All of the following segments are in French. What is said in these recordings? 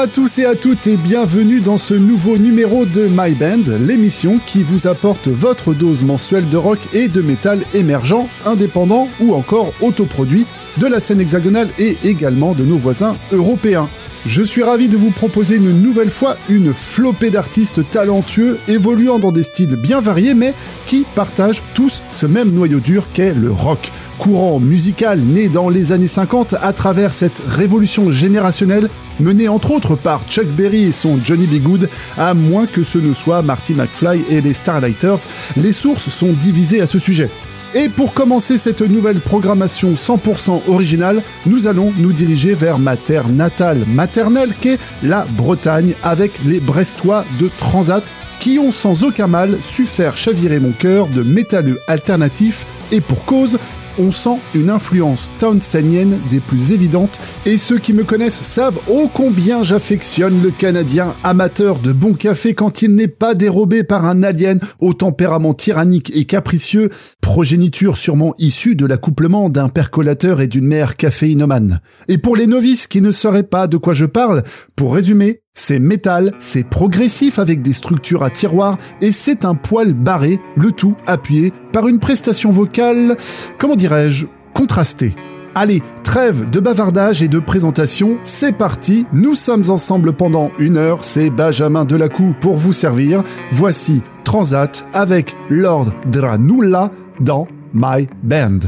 à tous et à toutes et bienvenue dans ce nouveau numéro de My Band, l'émission qui vous apporte votre dose mensuelle de rock et de métal émergent, indépendant ou encore autoproduit de la scène hexagonale et également de nos voisins européens. Je suis ravi de vous proposer une nouvelle fois une flopée d'artistes talentueux évoluant dans des styles bien variés mais qui partagent tous ce même noyau dur qu'est le rock. Courant musical né dans les années 50 à travers cette révolution générationnelle menée entre autres par Chuck Berry et son Johnny B. Good, à moins que ce ne soit Marty McFly et les Starlighters, les sources sont divisées à ce sujet. Et pour commencer cette nouvelle programmation 100% originale, nous allons nous diriger vers ma terre natale maternelle qu'est la Bretagne avec les Brestois de Transat qui ont sans aucun mal su faire chavirer mon cœur de métalleux alternatifs. Et pour cause, on sent une influence townsendienne des plus évidentes, et ceux qui me connaissent savent ô combien j'affectionne le Canadien amateur de bon café quand il n'est pas dérobé par un alien au tempérament tyrannique et capricieux, progéniture sûrement issue de l'accouplement d'un percolateur et d'une mère caféinomane. Et pour les novices qui ne sauraient pas de quoi je parle, pour résumer, c'est métal, c'est progressif avec des structures à tiroir et c'est un poil barré, le tout appuyé par une prestation vocale, comment dirais-je, contrastée. Allez, trêve de bavardage et de présentation, c'est parti, nous sommes ensemble pendant une heure, c'est Benjamin Delacou pour vous servir. Voici Transat avec Lord Dranulla dans My Band.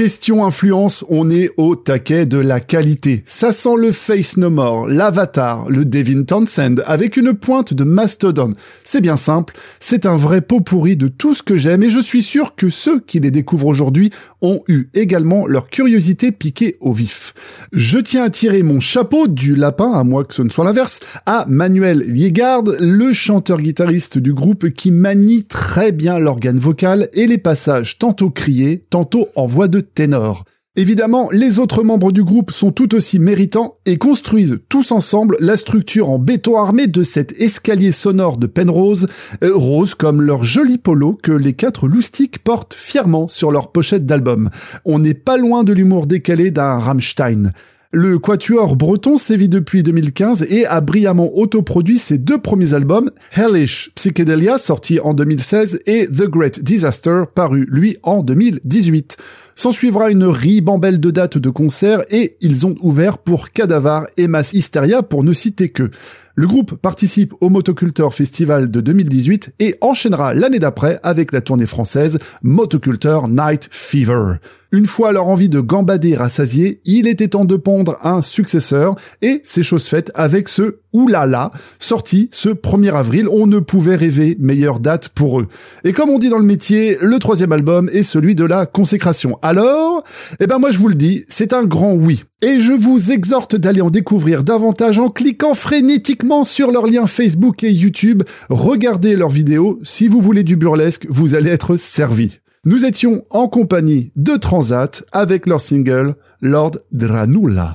Question influence, on est au taquet de la qualité. Ça sent le Face No More, l'Avatar, le Devin Townsend, avec une pointe de Mastodon. C'est bien simple, c'est un vrai pot pourri de tout ce que j'aime et je suis sûr que ceux qui les découvrent aujourd'hui ont eu également leur curiosité piquée au vif. Je tiens à tirer mon chapeau du lapin, à moi que ce ne soit l'inverse, à Manuel Liegard, le chanteur-guitariste du groupe qui manie très bien l'organe vocal et les passages tantôt criés, tantôt en voix de ténor. Évidemment, les autres membres du groupe sont tout aussi méritants et construisent tous ensemble la structure en béton armé de cet escalier sonore de Penrose, euh, rose comme leur joli polo que les quatre loustiques portent fièrement sur leur pochette d'album. On n'est pas loin de l'humour décalé d'un Rammstein. Le quatuor breton sévit depuis 2015 et a brillamment autoproduit ses deux premiers albums, Hellish Psychedelia sorti en 2016 et The Great Disaster paru lui en 2018. S'en suivra une ribambelle de dates de concerts et ils ont ouvert pour Cadavar et Mass Hysteria pour ne citer que. Le groupe participe au Motoculteur Festival de 2018 et enchaînera l'année d'après avec la tournée française Motoculteur Night Fever. Une fois leur envie de gambader rassasiée, il était temps de pondre un successeur et c'est chose faite avec ce Oulala, sorti ce 1er avril. On ne pouvait rêver meilleure date pour eux. Et comme on dit dans le métier, le troisième album est celui de la consécration. Alors, eh ben moi je vous le dis, c'est un grand oui. Et je vous exhorte d'aller en découvrir davantage en cliquant frénétiquement sur leurs liens Facebook et YouTube. Regardez leurs vidéos. Si vous voulez du burlesque, vous allez être servi. Nous étions en compagnie de Transat avec leur single Lord Dranula.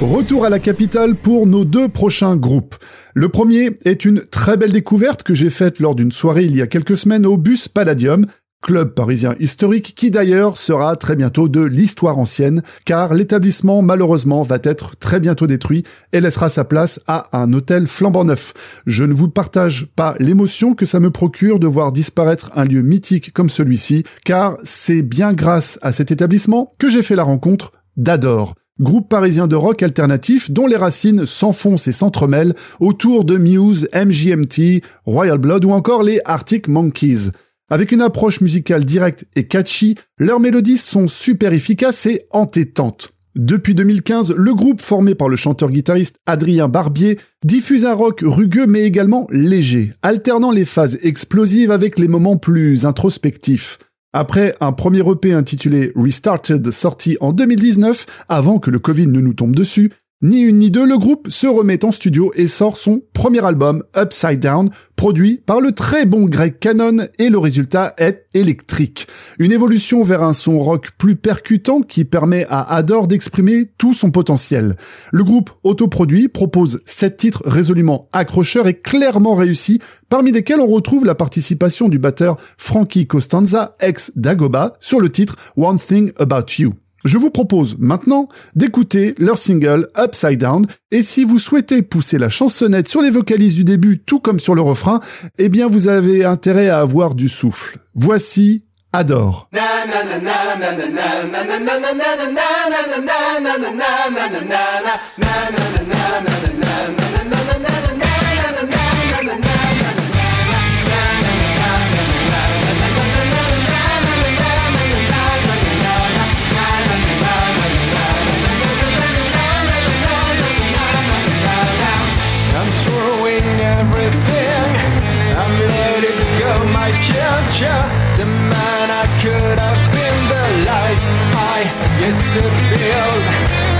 Retour à la capitale pour nos deux prochains groupes. Le premier est une très belle découverte que j'ai faite lors d'une soirée il y a quelques semaines au Bus Palladium, club parisien historique qui d'ailleurs sera très bientôt de l'histoire ancienne, car l'établissement malheureusement va être très bientôt détruit et laissera sa place à un hôtel flambant neuf. Je ne vous partage pas l'émotion que ça me procure de voir disparaître un lieu mythique comme celui-ci, car c'est bien grâce à cet établissement que j'ai fait la rencontre d'Adore groupe parisien de rock alternatif dont les racines s'enfoncent et s'entremêlent autour de Muse, MGMT, Royal Blood ou encore les Arctic Monkeys. Avec une approche musicale directe et catchy, leurs mélodies sont super efficaces et entêtantes. Depuis 2015, le groupe formé par le chanteur-guitariste Adrien Barbier diffuse un rock rugueux mais également léger, alternant les phases explosives avec les moments plus introspectifs. Après un premier EP intitulé Restarted sorti en 2019, avant que le Covid ne nous tombe dessus, ni une ni deux, le groupe se remet en studio et sort son premier album, Upside Down, produit par le très bon Greg Cannon et le résultat est électrique. Une évolution vers un son rock plus percutant qui permet à Adore d'exprimer tout son potentiel. Le groupe autoproduit propose sept titres résolument accrocheurs et clairement réussis, parmi lesquels on retrouve la participation du batteur Frankie Costanza, ex Dagoba, sur le titre One Thing About You. Je vous propose maintenant d'écouter leur single Upside Down et si vous souhaitez pousser la chansonnette sur les vocalises du début tout comme sur le refrain, eh bien vous avez intérêt à avoir du souffle. Voici Adore. Future. The man I could have been, the life I used to build.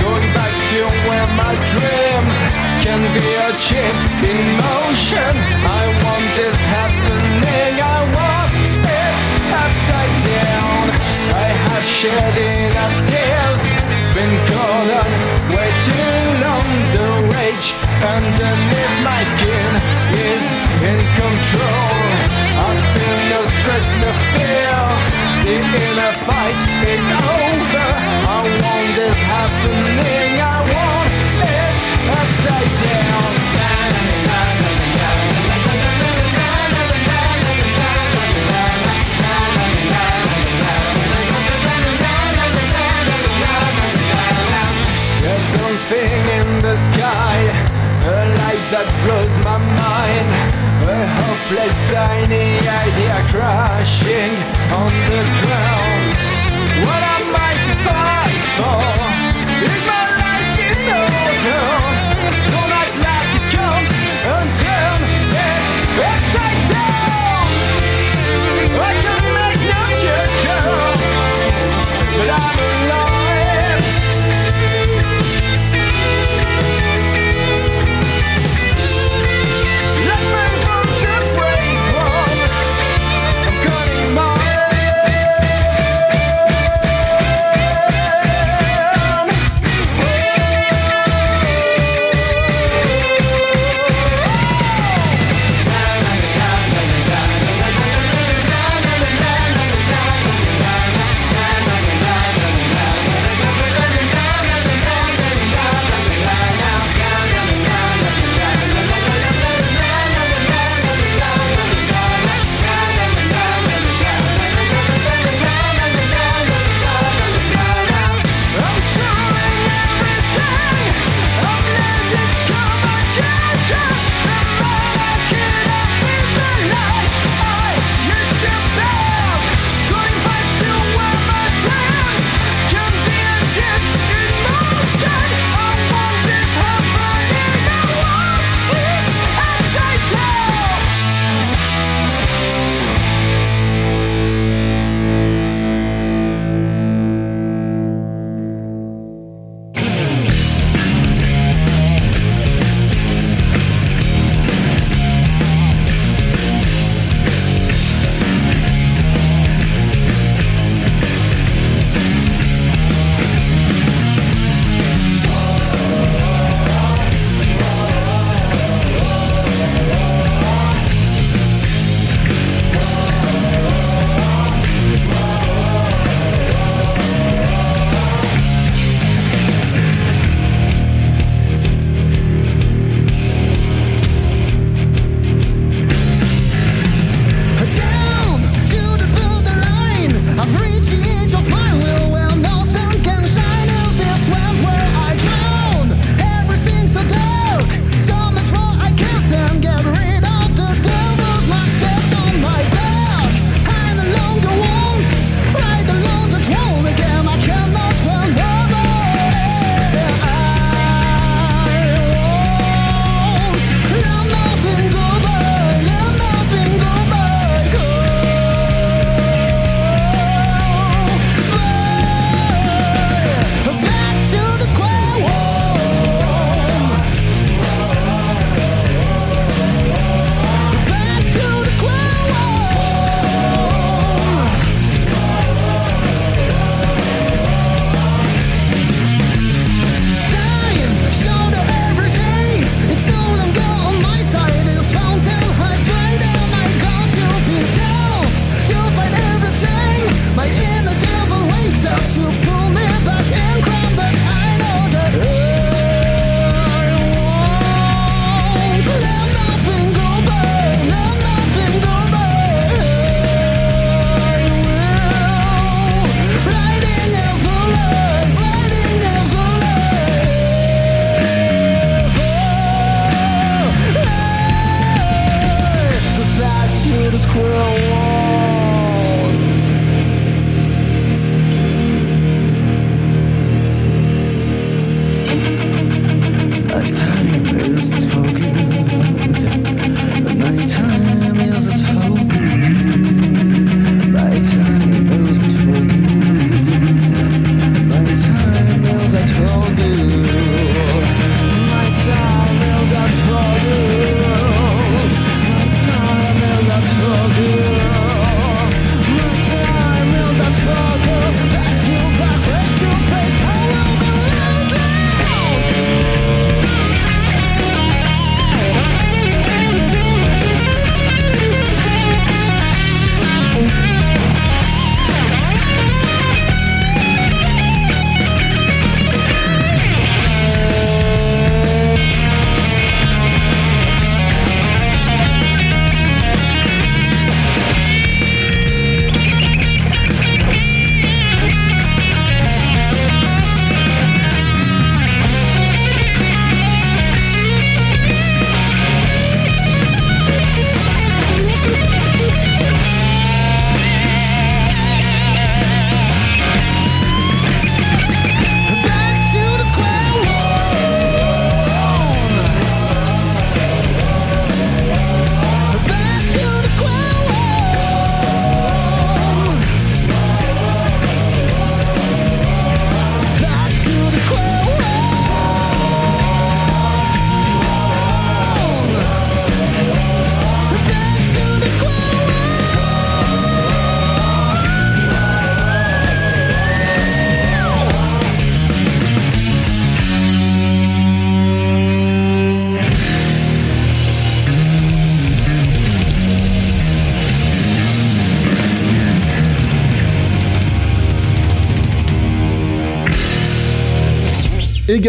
Going back to where my dreams can be achieved in motion. I want this happening. I want it upside down. I have shed enough tears. Been on way too long. The rage underneath my skin is in The inner fight is over. I want this happening. I want it upside down. Bless tiny idea crashing on the ground. What am I to fight for?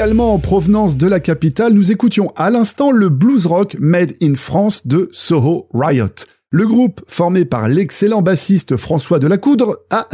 Également en provenance de la capitale, nous écoutions à l'instant le blues rock Made in France de Soho Riot. Le groupe, formé par l'excellent bassiste François Delacoudre, a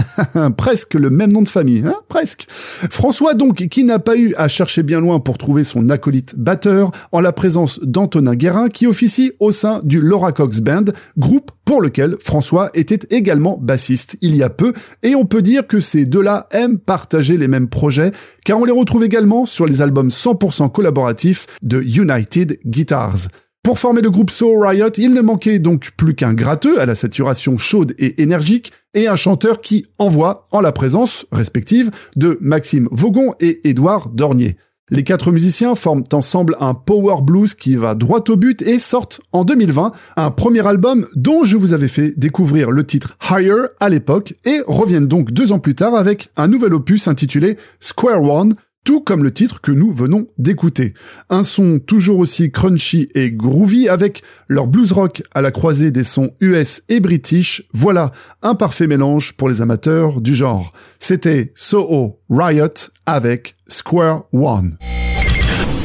presque le même nom de famille, hein presque. François donc, qui n'a pas eu à chercher bien loin pour trouver son acolyte batteur, en la présence d'Antonin Guérin, qui officie au sein du Laura Cox Band, groupe pour lequel François était également bassiste il y a peu, et on peut dire que ces deux-là aiment partager les mêmes projets, car on les retrouve également sur les albums 100% collaboratifs de United Guitars. Pour former le groupe So Riot, il ne manquait donc plus qu'un gratteux à la saturation chaude et énergique et un chanteur qui envoie en la présence respective de Maxime Vaugon et Édouard Dornier. Les quatre musiciens forment ensemble un power blues qui va droit au but et sortent en 2020 un premier album dont je vous avais fait découvrir le titre Higher à l'époque et reviennent donc deux ans plus tard avec un nouvel opus intitulé Square One tout comme le titre que nous venons d'écouter. Un son toujours aussi crunchy et groovy avec leur blues rock à la croisée des sons US et british. Voilà un parfait mélange pour les amateurs du genre. C'était Soho Riot avec Square One.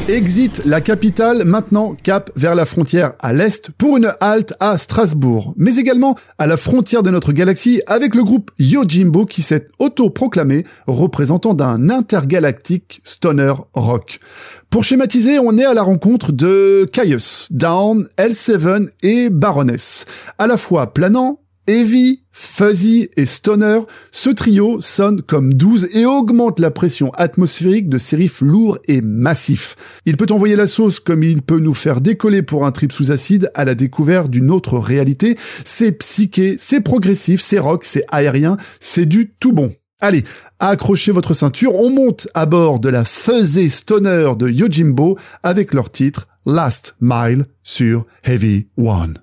Exit la capitale, maintenant cap vers la frontière à l'est pour une halte à Strasbourg, mais également à la frontière de notre galaxie avec le groupe Yojimbo qui s'est auto-proclamé représentant d'un intergalactique stoner rock. Pour schématiser, on est à la rencontre de Caius, Down, L7 et Baroness. À la fois planant, Heavy, Fuzzy et Stoner, ce trio sonne comme 12 et augmente la pression atmosphérique de ses riffs lourds et massifs. Il peut envoyer la sauce comme il peut nous faire décoller pour un trip sous acide à la découverte d'une autre réalité. C'est psyché, c'est progressif, c'est rock, c'est aérien, c'est du tout bon. Allez, accrochez votre ceinture, on monte à bord de la Fuzzy Stoner de Yojimbo avec leur titre Last Mile sur Heavy One.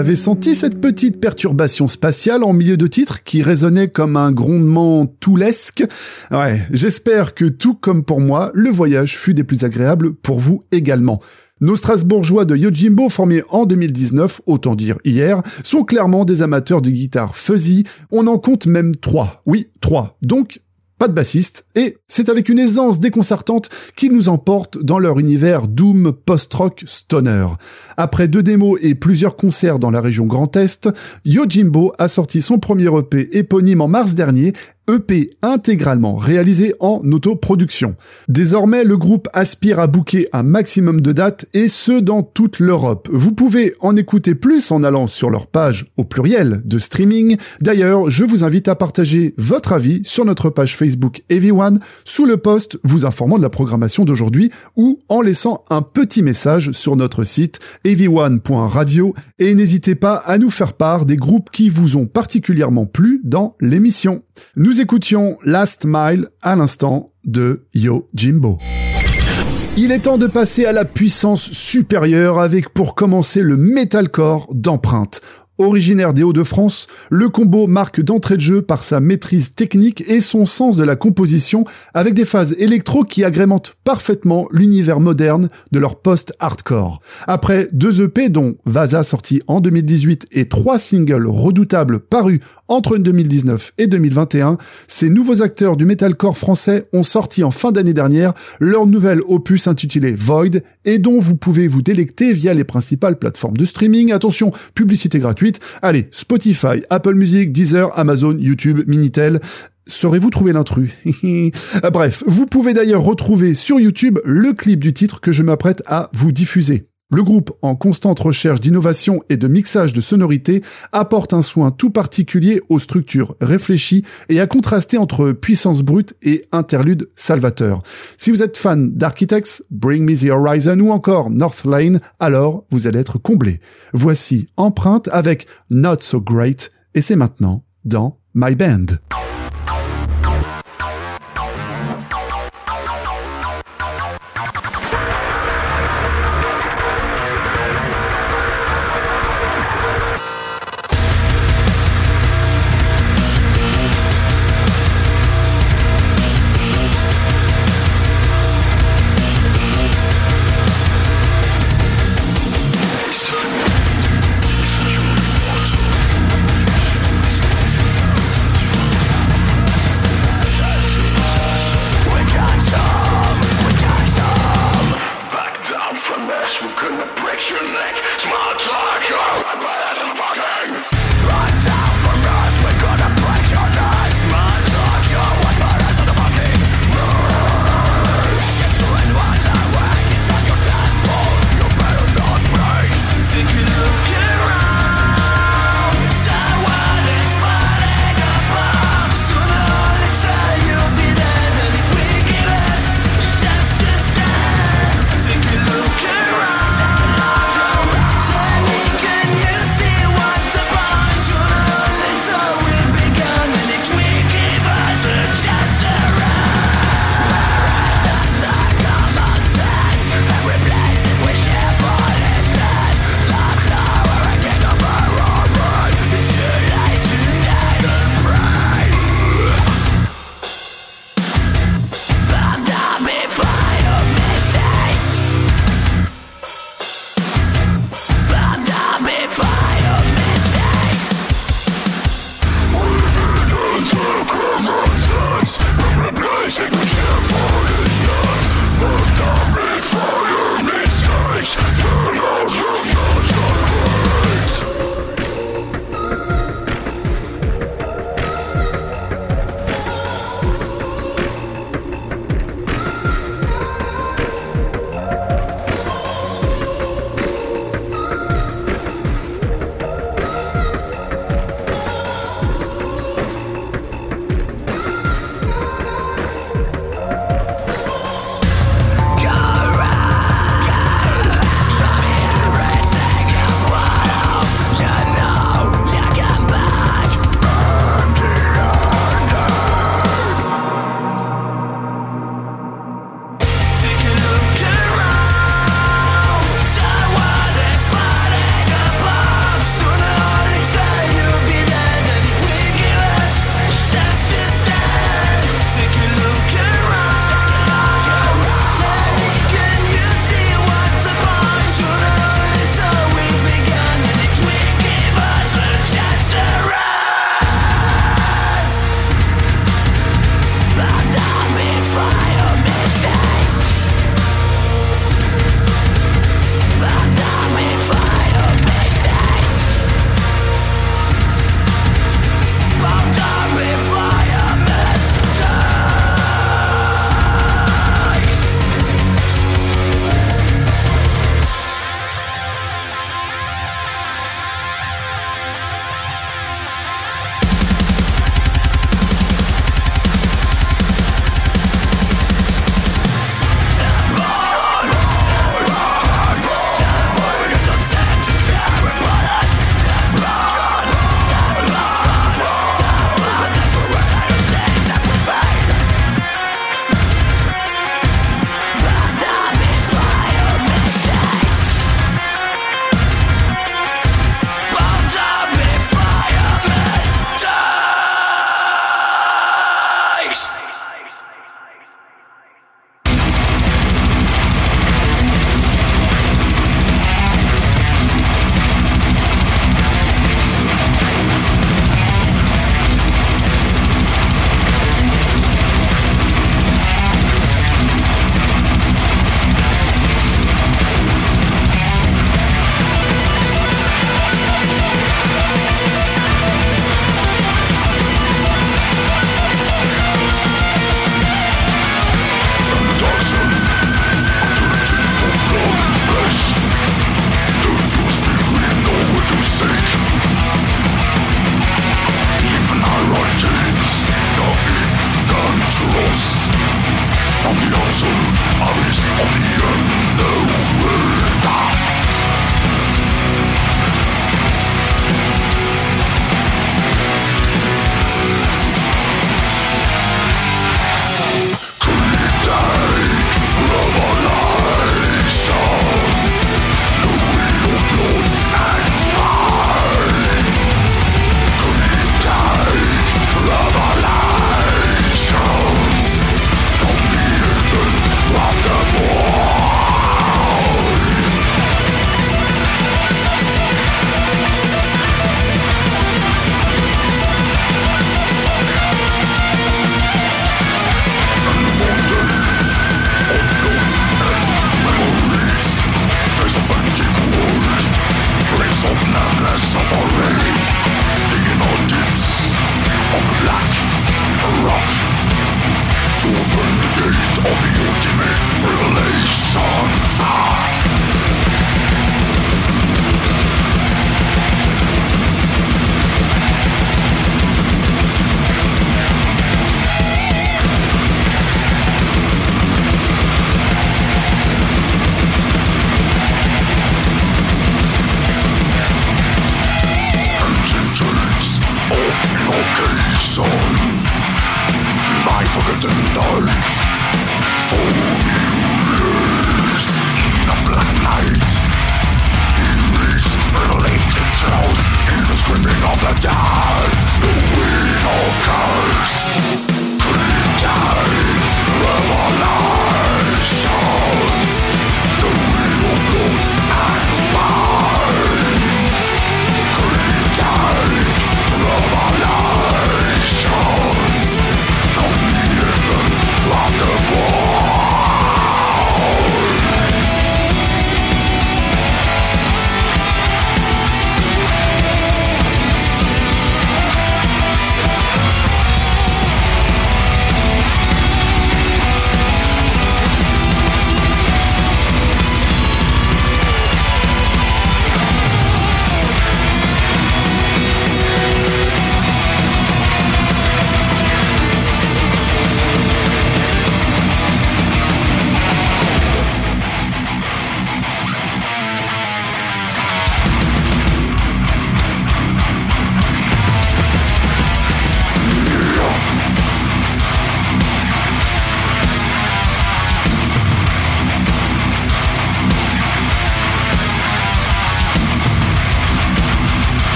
Avez senti cette petite perturbation spatiale en milieu de titre qui résonnait comme un grondement toulesque? Ouais, j'espère que tout comme pour moi, le voyage fut des plus agréables pour vous également. Nos Strasbourgeois de Yojimbo, formés en 2019, autant dire hier, sont clairement des amateurs de guitare fuzzy. On en compte même trois. Oui, trois. Donc, pas de bassiste, et c'est avec une aisance déconcertante qu'ils nous emportent dans leur univers doom post-rock stoner. Après deux démos et plusieurs concerts dans la région Grand Est, Yojimbo a sorti son premier EP éponyme en mars dernier EP intégralement réalisé en autoproduction. Désormais, le groupe aspire à booker un maximum de dates et ce dans toute l'Europe. Vous pouvez en écouter plus en allant sur leur page au pluriel de streaming. D'ailleurs, je vous invite à partager votre avis sur notre page Facebook Everyone sous le post vous informant de la programmation d'aujourd'hui ou en laissant un petit message sur notre site everyone.radio et n'hésitez pas à nous faire part des groupes qui vous ont particulièrement plu dans l'émission. Nous écoutions Last Mile à l'instant de Yo Jimbo. Il est temps de passer à la puissance supérieure avec pour commencer le metalcore d'empreinte. Originaire des Hauts-de-France, le combo marque d'entrée de jeu par sa maîtrise technique et son sens de la composition avec des phases électro qui agrémentent parfaitement l'univers moderne de leur post-hardcore. Après deux EP dont Vaza sorti en 2018 et trois singles redoutables parus entre 2019 et 2021, ces nouveaux acteurs du metalcore français ont sorti en fin d'année dernière leur nouvel opus intitulé Void et dont vous pouvez vous délecter via les principales plateformes de streaming. Attention, publicité gratuite. Allez, Spotify, Apple Music, Deezer, Amazon, YouTube, Minitel. Saurez-vous trouver l'intrus? Bref, vous pouvez d'ailleurs retrouver sur YouTube le clip du titre que je m'apprête à vous diffuser. Le groupe, en constante recherche d'innovation et de mixage de sonorités, apporte un soin tout particulier aux structures réfléchies et à contraster entre puissance brute et interlude salvateur. Si vous êtes fan d'Architects, Bring Me the Horizon ou encore North Lane, alors vous allez être comblé. Voici Empreinte avec Not So Great et c'est maintenant dans My Band.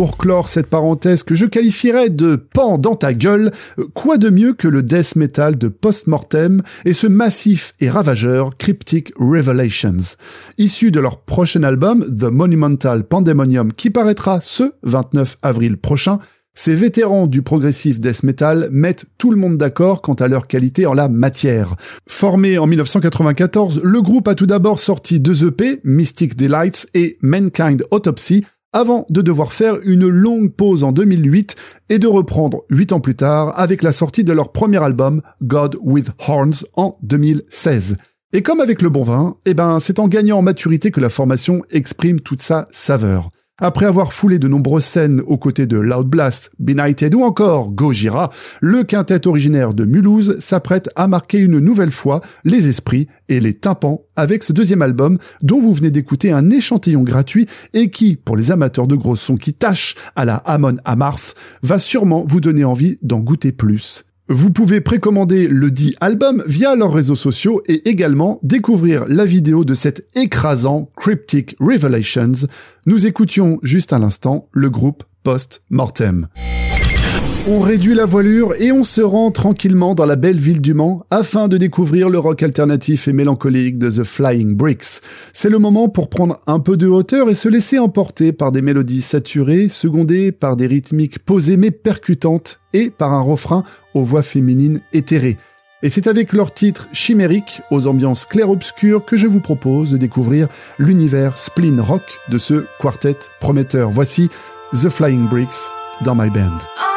Pour clore cette parenthèse que je qualifierais de pan dans ta gueule, quoi de mieux que le death metal de Postmortem et ce massif et ravageur Cryptic Revelations, issu de leur prochain album The Monumental Pandemonium qui paraîtra ce 29 avril prochain. Ces vétérans du progressif death metal mettent tout le monde d'accord quant à leur qualité en la matière. Formé en 1994, le groupe a tout d'abord sorti deux EP, Mystic Delights et Mankind Autopsy, avant de devoir faire une longue pause en 2008 et de reprendre huit ans plus tard avec la sortie de leur premier album God with Horns en 2016. Et comme avec le bon vin, eh ben, c'est en gagnant en maturité que la formation exprime toute sa saveur. Après avoir foulé de nombreuses scènes aux côtés de Loud Blast, Benighted ou encore Gojira, le quintet originaire de Mulhouse s'apprête à marquer une nouvelle fois les esprits et les tympans avec ce deuxième album dont vous venez d'écouter un échantillon gratuit et qui, pour les amateurs de gros sons qui tâchent à la Amon Amarth, va sûrement vous donner envie d'en goûter plus. Vous pouvez précommander le dit album via leurs réseaux sociaux et également découvrir la vidéo de cet écrasant Cryptic Revelations. Nous écoutions juste à l'instant le groupe Post Mortem. On réduit la voilure et on se rend tranquillement dans la belle ville du Mans afin de découvrir le rock alternatif et mélancolique de The Flying Bricks. C'est le moment pour prendre un peu de hauteur et se laisser emporter par des mélodies saturées, secondées par des rythmiques posées mais percutantes et par un refrain aux voix féminines éthérées. Et c'est avec leur titre chimérique, aux ambiances clair-obscures, que je vous propose de découvrir l'univers spleen rock de ce quartet prometteur. Voici The Flying Bricks dans My Band.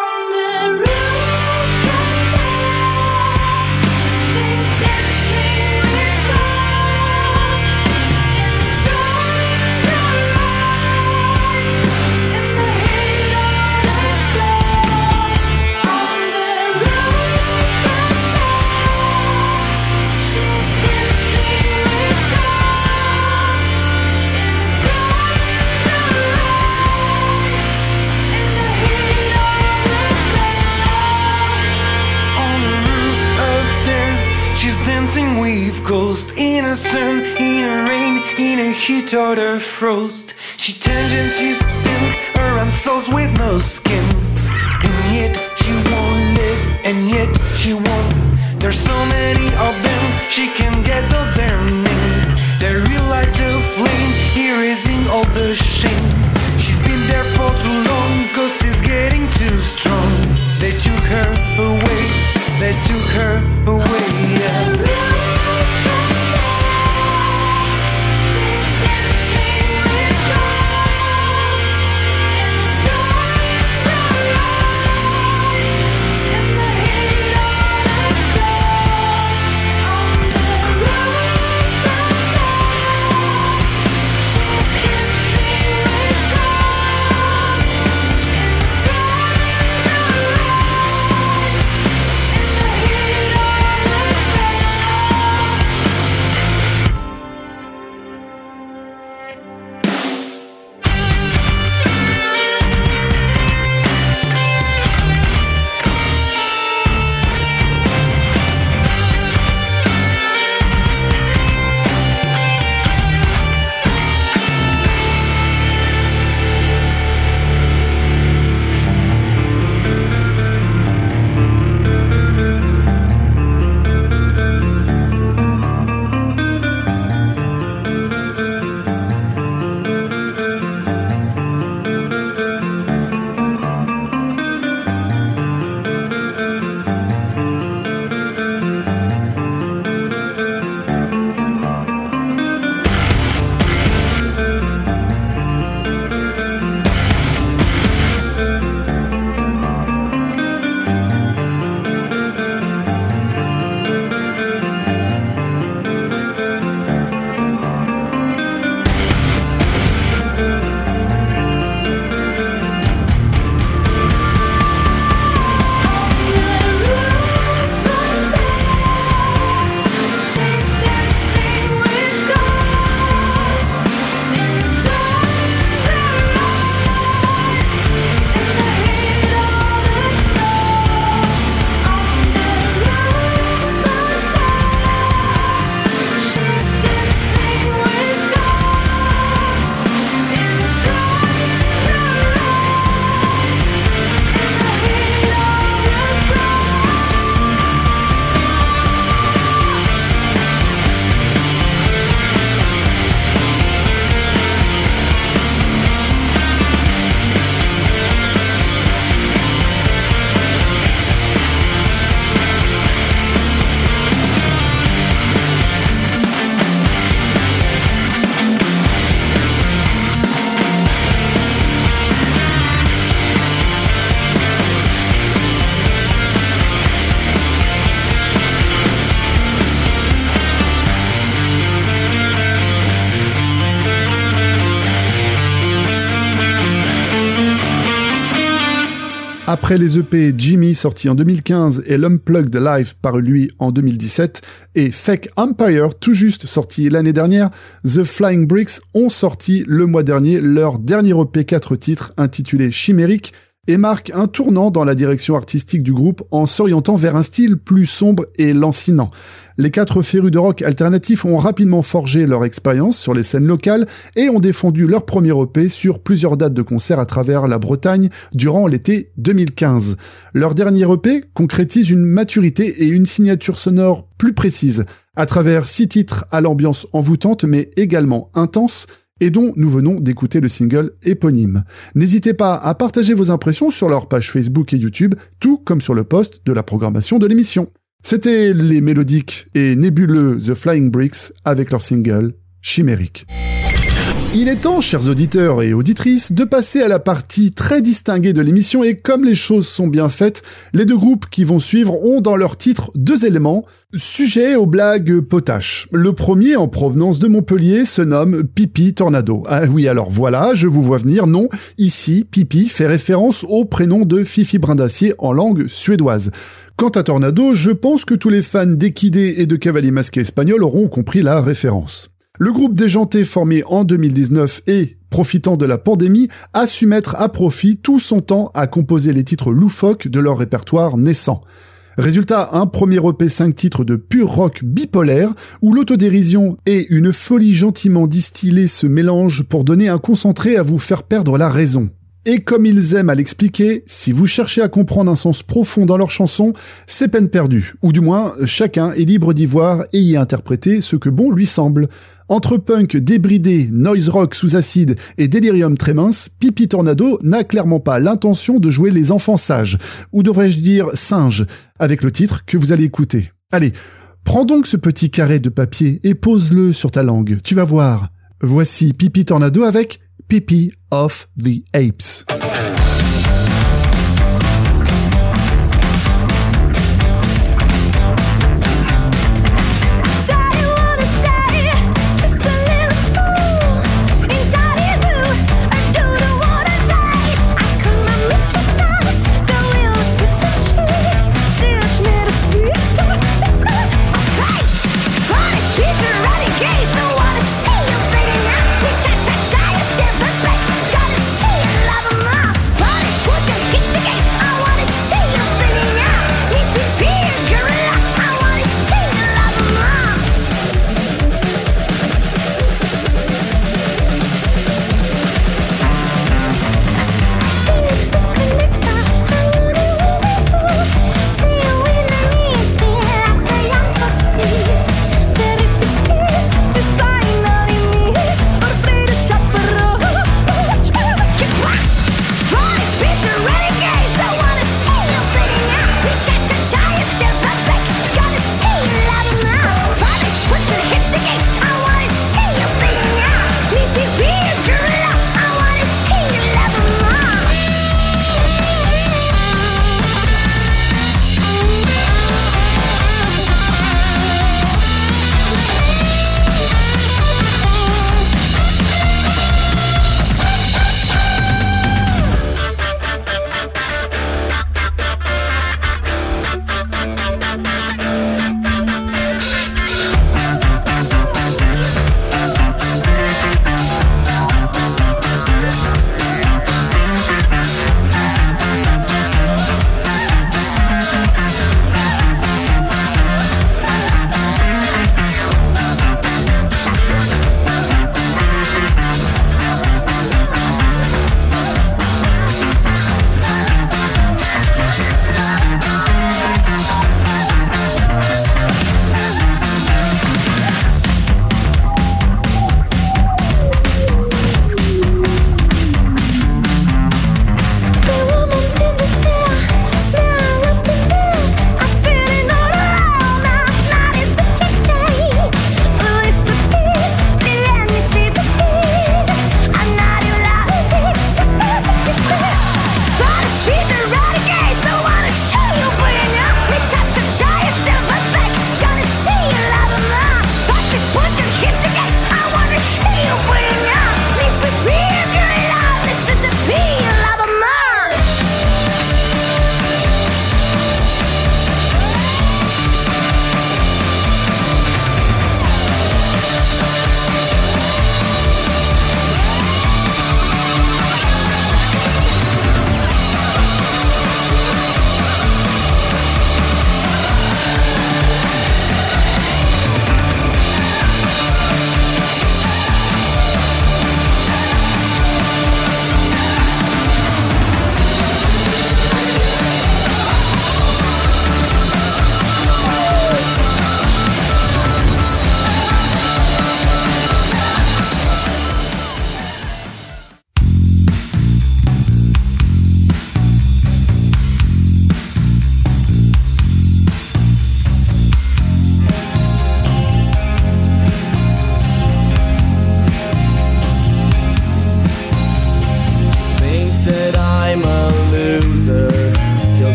Or the frost. She turns and she spins around souls with no skin. And yet she won't live, and yet she won't. There's so many of them, she can get all their names. They relight the flame, erasing all the shame. She's been there for too long, cause she's getting too strong. They took her away, they took her Après les EP Jimmy sorti en 2015 et l'Unplugged Live paru lui en 2017 et Fake Empire tout juste sorti l'année dernière, The Flying Bricks ont sorti le mois dernier leur dernier EP 4 titres intitulé Chimérique et marque un tournant dans la direction artistique du groupe en s'orientant vers un style plus sombre et lancinant. Les quatre férus de rock alternatif ont rapidement forgé leur expérience sur les scènes locales et ont défendu leur premier EP sur plusieurs dates de concerts à travers la Bretagne durant l'été 2015. Leur dernier EP concrétise une maturité et une signature sonore plus précise, à travers six titres à l'ambiance envoûtante mais également intense, et dont nous venons d'écouter le single éponyme. N'hésitez pas à partager vos impressions sur leur page Facebook et YouTube, tout comme sur le post de la programmation de l'émission. C'était les mélodiques et nébuleux The Flying Bricks avec leur single Chimérique. Il est temps, chers auditeurs et auditrices, de passer à la partie très distinguée de l'émission et comme les choses sont bien faites, les deux groupes qui vont suivre ont dans leur titre deux éléments, sujet aux blagues potaches. Le premier, en provenance de Montpellier, se nomme Pipi Tornado. Ah oui, alors voilà, je vous vois venir, non, ici, Pipi fait référence au prénom de Fifi Brindacier en langue suédoise. Quant à Tornado, je pense que tous les fans d'Equidé et de Cavalier Masqué Espagnol auront compris la référence. Le groupe déjanté formé en 2019 et, profitant de la pandémie, a su mettre à profit tout son temps à composer les titres loufoques de leur répertoire naissant. Résultat, un premier EP 5 titres de pur rock bipolaire, où l'autodérision et une folie gentiment distillée se mélangent pour donner un concentré à vous faire perdre la raison. Et comme ils aiment à l'expliquer, si vous cherchez à comprendre un sens profond dans leurs chansons, c'est peine perdue, ou du moins chacun est libre d'y voir et y interpréter ce que bon lui semble. Entre punk débridé, noise rock sous acide et delirium très mince, Pipi Tornado n'a clairement pas l'intention de jouer les enfants sages, ou devrais-je dire singes, avec le titre que vous allez écouter. Allez, prends donc ce petit carré de papier et pose-le sur ta langue, tu vas voir. Voici Pipi Tornado avec Pipi of the Apes.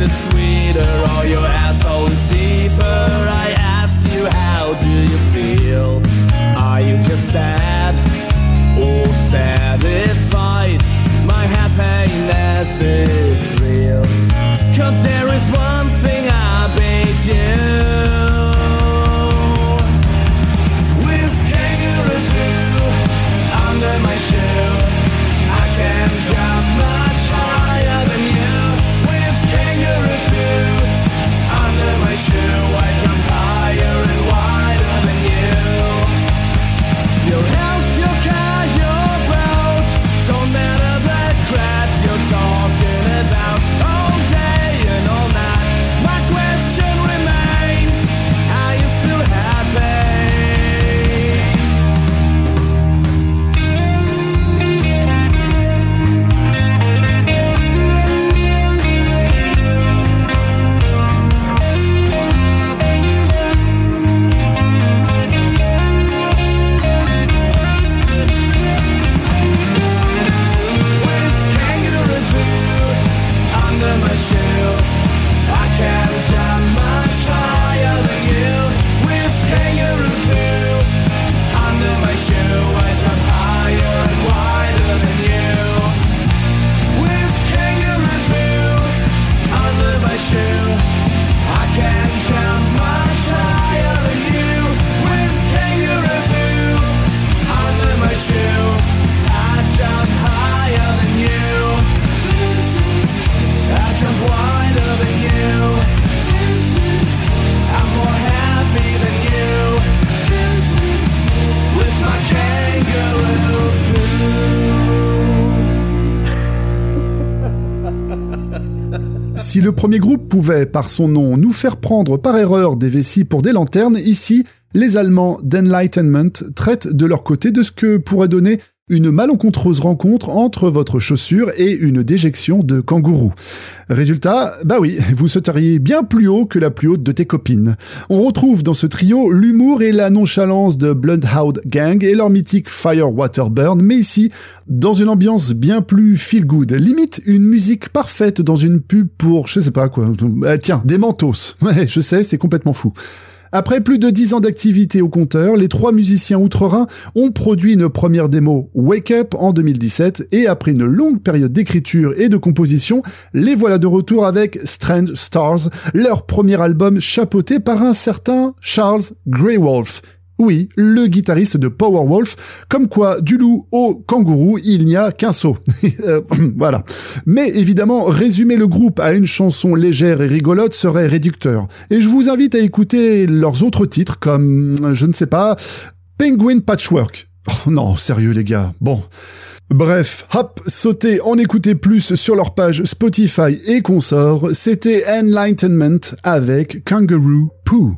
bittersweet. Premier groupe pouvait, par son nom, nous faire prendre par erreur des vessies pour des lanternes, ici, les Allemands d'Enlightenment traitent de leur côté de ce que pourrait donner une malencontreuse rencontre entre votre chaussure et une déjection de kangourou. Résultat, bah oui, vous sauteriez bien plus haut que la plus haute de tes copines. On retrouve dans ce trio l'humour et la nonchalance de Bloodhound Gang et leur mythique Fire Water Burn, mais ici, dans une ambiance bien plus feel good, limite une musique parfaite dans une pub pour, je sais pas quoi, euh, tiens, des mentos. Ouais, je sais, c'est complètement fou. Après plus de 10 ans d'activité au compteur, les trois musiciens outre-Rhin ont produit une première démo Wake Up en 2017 et après une longue période d'écriture et de composition, les voilà de retour avec Strange Stars, leur premier album chapeauté par un certain Charles Greywolf. Oui, le guitariste de Powerwolf, comme quoi du loup au kangourou, il n'y a qu'un saut. Euh, voilà. Mais évidemment, résumer le groupe à une chanson légère et rigolote serait réducteur. Et je vous invite à écouter leurs autres titres comme, je ne sais pas, Penguin Patchwork. Oh non, sérieux les gars. Bon. Bref, hop, sautez, en écoutez plus sur leur page Spotify et consorts. C'était Enlightenment avec Kangaroo Poo.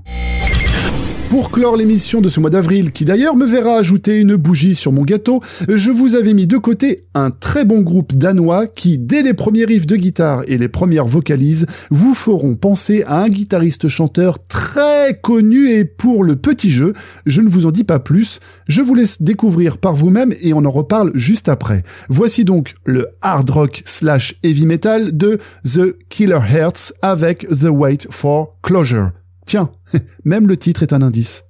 Pour clore l'émission de ce mois d'avril, qui d'ailleurs me verra ajouter une bougie sur mon gâteau, je vous avais mis de côté un très bon groupe danois qui, dès les premiers riffs de guitare et les premières vocalises, vous feront penser à un guitariste-chanteur très connu et pour le petit jeu, je ne vous en dis pas plus, je vous laisse découvrir par vous-même et on en reparle juste après. Voici donc le hard rock slash heavy metal de The Killer Hearts avec The Wait for Closure. Tiens, même le titre est un indice.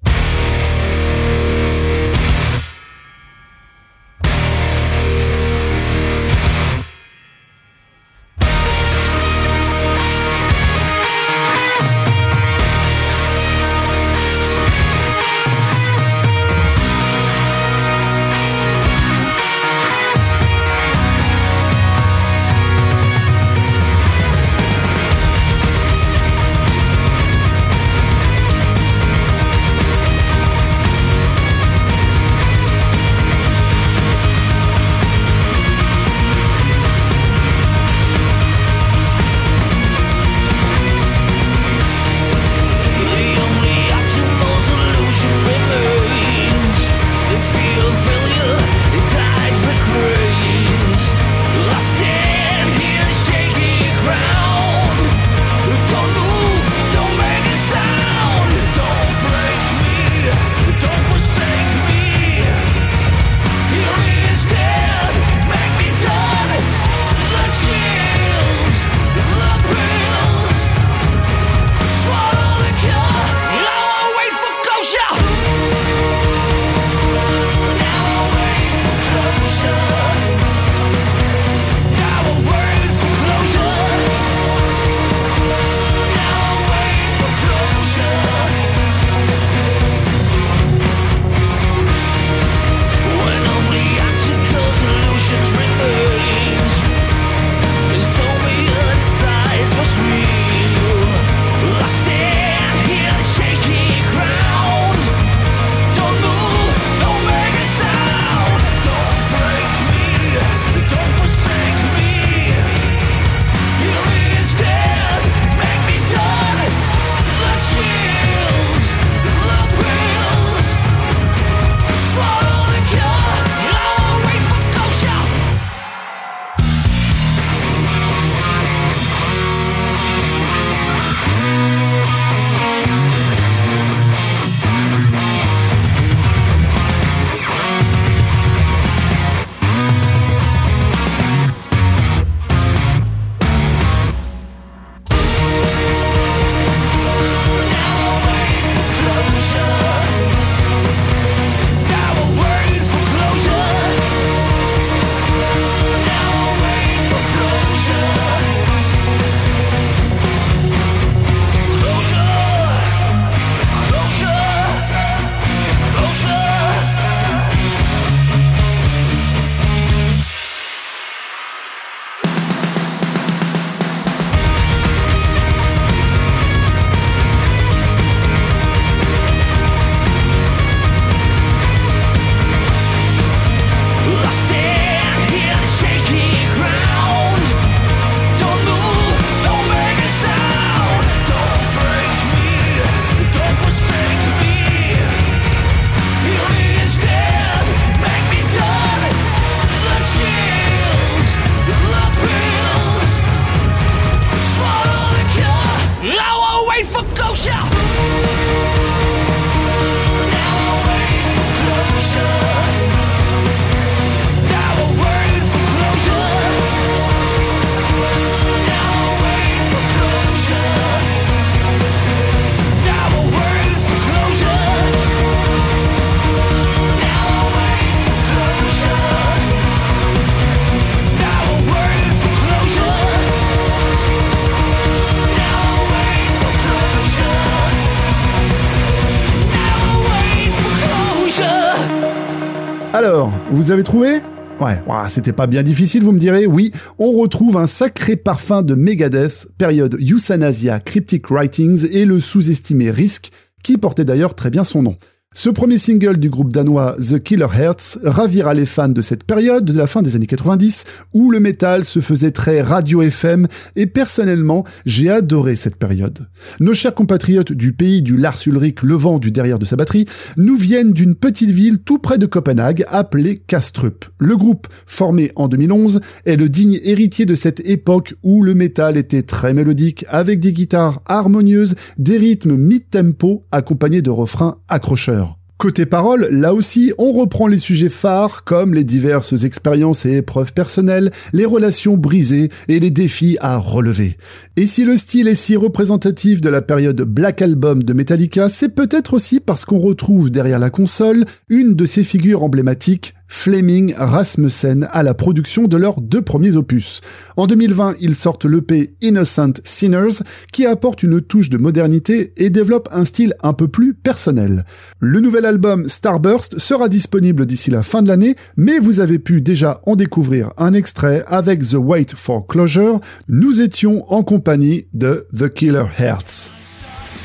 Vous avez trouvé Ouais, ouah, c'était pas bien difficile, vous me direz. Oui, on retrouve un sacré parfum de Megadeth, période Euthanasia, Cryptic Writings et le sous-estimé Risk, qui portait d'ailleurs très bien son nom. Ce premier single du groupe danois The Killer Hearts ravira les fans de cette période de la fin des années 90 où le métal se faisait très radio FM et personnellement j'ai adoré cette période. Nos chers compatriotes du pays du Lars Ulrich levant du derrière de sa batterie nous viennent d'une petite ville tout près de Copenhague appelée Kastrup. Le groupe, formé en 2011, est le digne héritier de cette époque où le métal était très mélodique avec des guitares harmonieuses, des rythmes mid-tempo accompagnés de refrains accrocheurs. Côté parole, là aussi, on reprend les sujets phares comme les diverses expériences et épreuves personnelles, les relations brisées et les défis à relever. Et si le style est si représentatif de la période Black Album de Metallica, c'est peut-être aussi parce qu'on retrouve derrière la console une de ces figures emblématiques, Fleming Rasmussen à la production de leurs deux premiers opus. En 2020, ils sortent l'EP Innocent Sinners qui apporte une touche de modernité et développe un style un peu plus personnel. Le nouvel album Starburst sera disponible d'ici la fin de l'année, mais vous avez pu déjà en découvrir un extrait avec The Wait for Closure. Nous étions en compagnie de The Killer Hearts.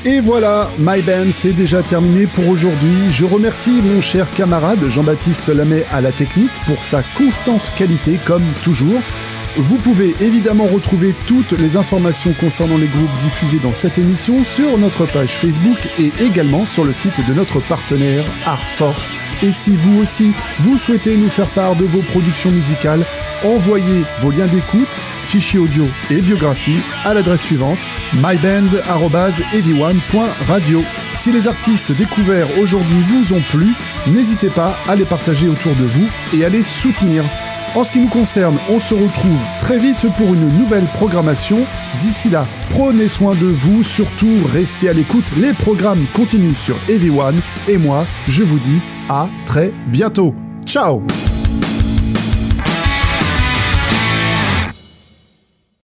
Et voilà, My Band, c'est déjà terminé pour aujourd'hui. Je remercie mon cher camarade Jean-Baptiste Lamet à la technique pour sa constante qualité, comme toujours. Vous pouvez évidemment retrouver toutes les informations concernant les groupes diffusés dans cette émission sur notre page Facebook et également sur le site de notre partenaire Art Force. Et si vous aussi, vous souhaitez nous faire part de vos productions musicales, envoyez vos liens d'écoute, fichiers audio et biographie à l'adresse suivante myband.ev1.radio. Si les artistes découverts aujourd'hui vous ont plu, n'hésitez pas à les partager autour de vous et à les soutenir. En ce qui nous concerne, on se retrouve très vite pour une nouvelle programmation. D'ici là, prenez soin de vous, surtout restez à l'écoute. Les programmes continuent sur EV1 et moi, je vous dis à très bientôt. Ciao